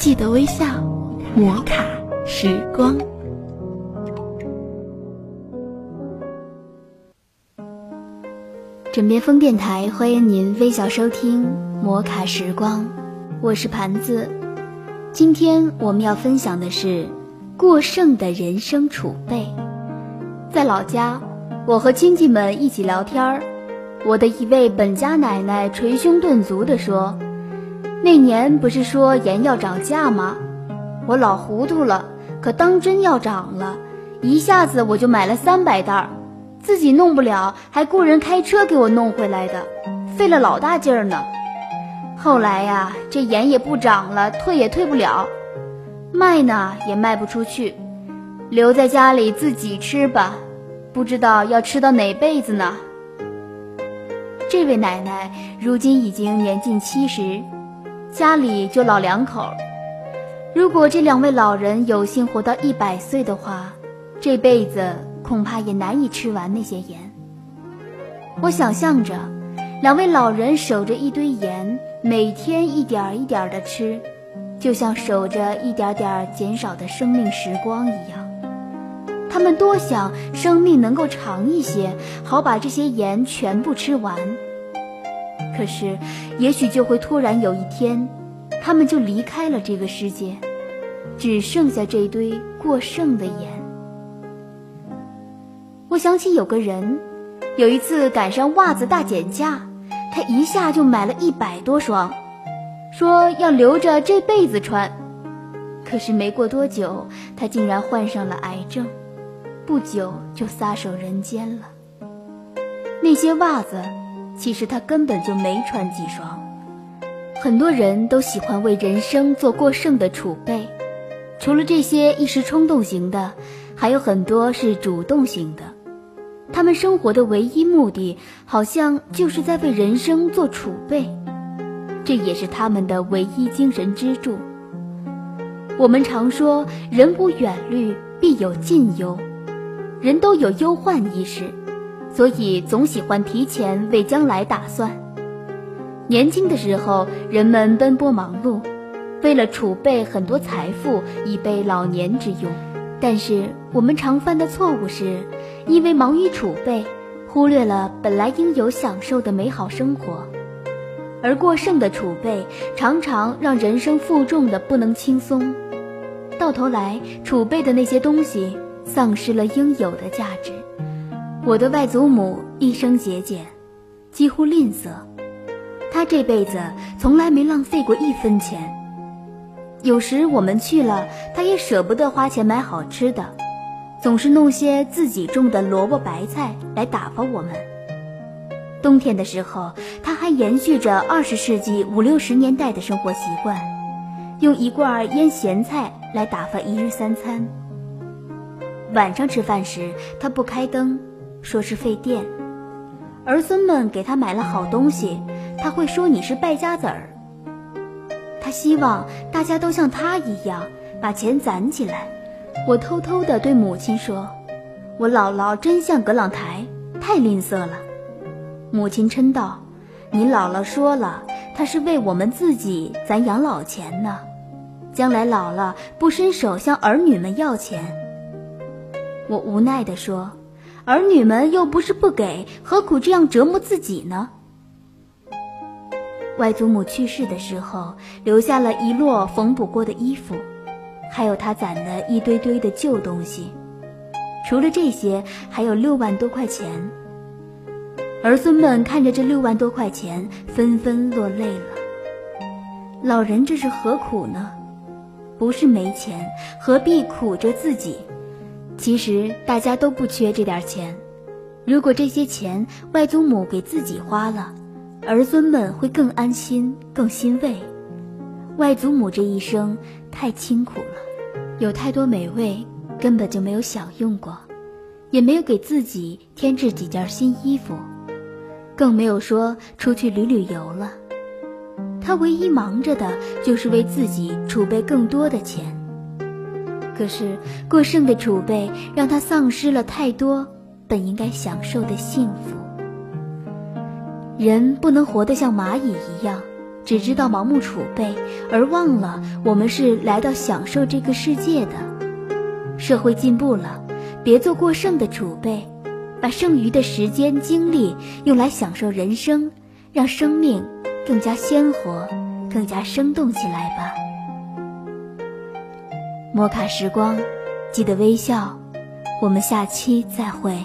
记得微笑，摩卡时光。枕边风电台欢迎您微笑收听摩卡时光，我是盘子。今天我们要分享的是过剩的人生储备。在老家，我和亲戚们一起聊天儿，我的一位本家奶奶捶胸顿足地说：“那年不是说盐要涨价吗？我老糊涂了，可当真要涨了，一下子我就买了三百袋儿。”自己弄不了，还雇人开车给我弄回来的，费了老大劲儿呢。后来呀，这盐也不涨了，退也退不了，卖呢也卖不出去，留在家里自己吃吧，不知道要吃到哪辈子呢。这位奶奶如今已经年近七十，家里就老两口。如果这两位老人有幸活到一百岁的话，这辈子。恐怕也难以吃完那些盐。我想象着，两位老人守着一堆盐，每天一点儿一点儿的吃，就像守着一点点减少的生命时光一样。他们多想生命能够长一些，好把这些盐全部吃完。可是，也许就会突然有一天，他们就离开了这个世界，只剩下这堆过剩的盐。我想起有个人，有一次赶上袜子大减价，他一下就买了一百多双，说要留着这辈子穿。可是没过多久，他竟然患上了癌症，不久就撒手人间了。那些袜子，其实他根本就没穿几双。很多人都喜欢为人生做过剩的储备，除了这些一时冲动型的，还有很多是主动型的。他们生活的唯一目的，好像就是在为人生做储备，这也是他们的唯一精神支柱。我们常说“人无远虑，必有近忧”，人都有忧患意识，所以总喜欢提前为将来打算。年轻的时候，人们奔波忙碌，为了储备很多财富，以备老年之用。但是我们常犯的错误是。因为忙于储备，忽略了本来应有享受的美好生活，而过剩的储备常常让人生负重的不能轻松，到头来储备的那些东西丧失了应有的价值。我的外祖母一生节俭，几乎吝啬，她这辈子从来没浪费过一分钱。有时我们去了，她也舍不得花钱买好吃的。总是弄些自己种的萝卜白菜来打发我们。冬天的时候，他还延续着二十世纪五六十年代的生活习惯，用一罐腌咸菜来打发一日三餐。晚上吃饭时，他不开灯，说是费电。儿孙们给他买了好东西，他会说你是败家子儿。他希望大家都像他一样，把钱攒起来。我偷偷地对母亲说：“我姥姥真像葛朗台，太吝啬了。”母亲嗔道：“你姥姥说了，她是为我们自己攒养老钱呢，将来老了不伸手向儿女们要钱。”我无奈地说：“儿女们又不是不给，何苦这样折磨自己呢？”外祖母去世的时候，留下了一摞缝补过的衣服。还有他攒的一堆堆的旧东西，除了这些，还有六万多块钱。儿孙们看着这六万多块钱，纷纷落泪了。老人这是何苦呢？不是没钱，何必苦着自己？其实大家都不缺这点钱。如果这些钱外祖母给自己花了，儿孙们会更安心、更欣慰。外祖母这一生太清苦了，有太多美味根本就没有享用过，也没有给自己添置几件新衣服，更没有说出去旅旅游了。他唯一忙着的就是为自己储备更多的钱。可是过剩的储备让他丧失了太多本应该享受的幸福。人不能活得像蚂蚁一样。只知道盲目储备，而忘了我们是来到享受这个世界的。社会进步了，别做过剩的储备，把剩余的时间精力用来享受人生，让生命更加鲜活，更加生动起来吧。摩卡时光，记得微笑，我们下期再会。